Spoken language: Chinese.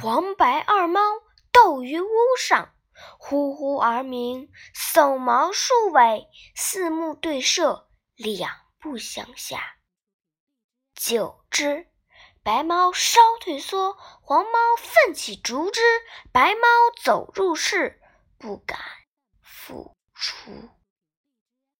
黄白二猫斗于屋上，呼呼而鸣，耸毛竖尾，四目对射，两不相下。久之，白猫稍退缩，黄猫奋起逐之。白猫走入室，不敢复出。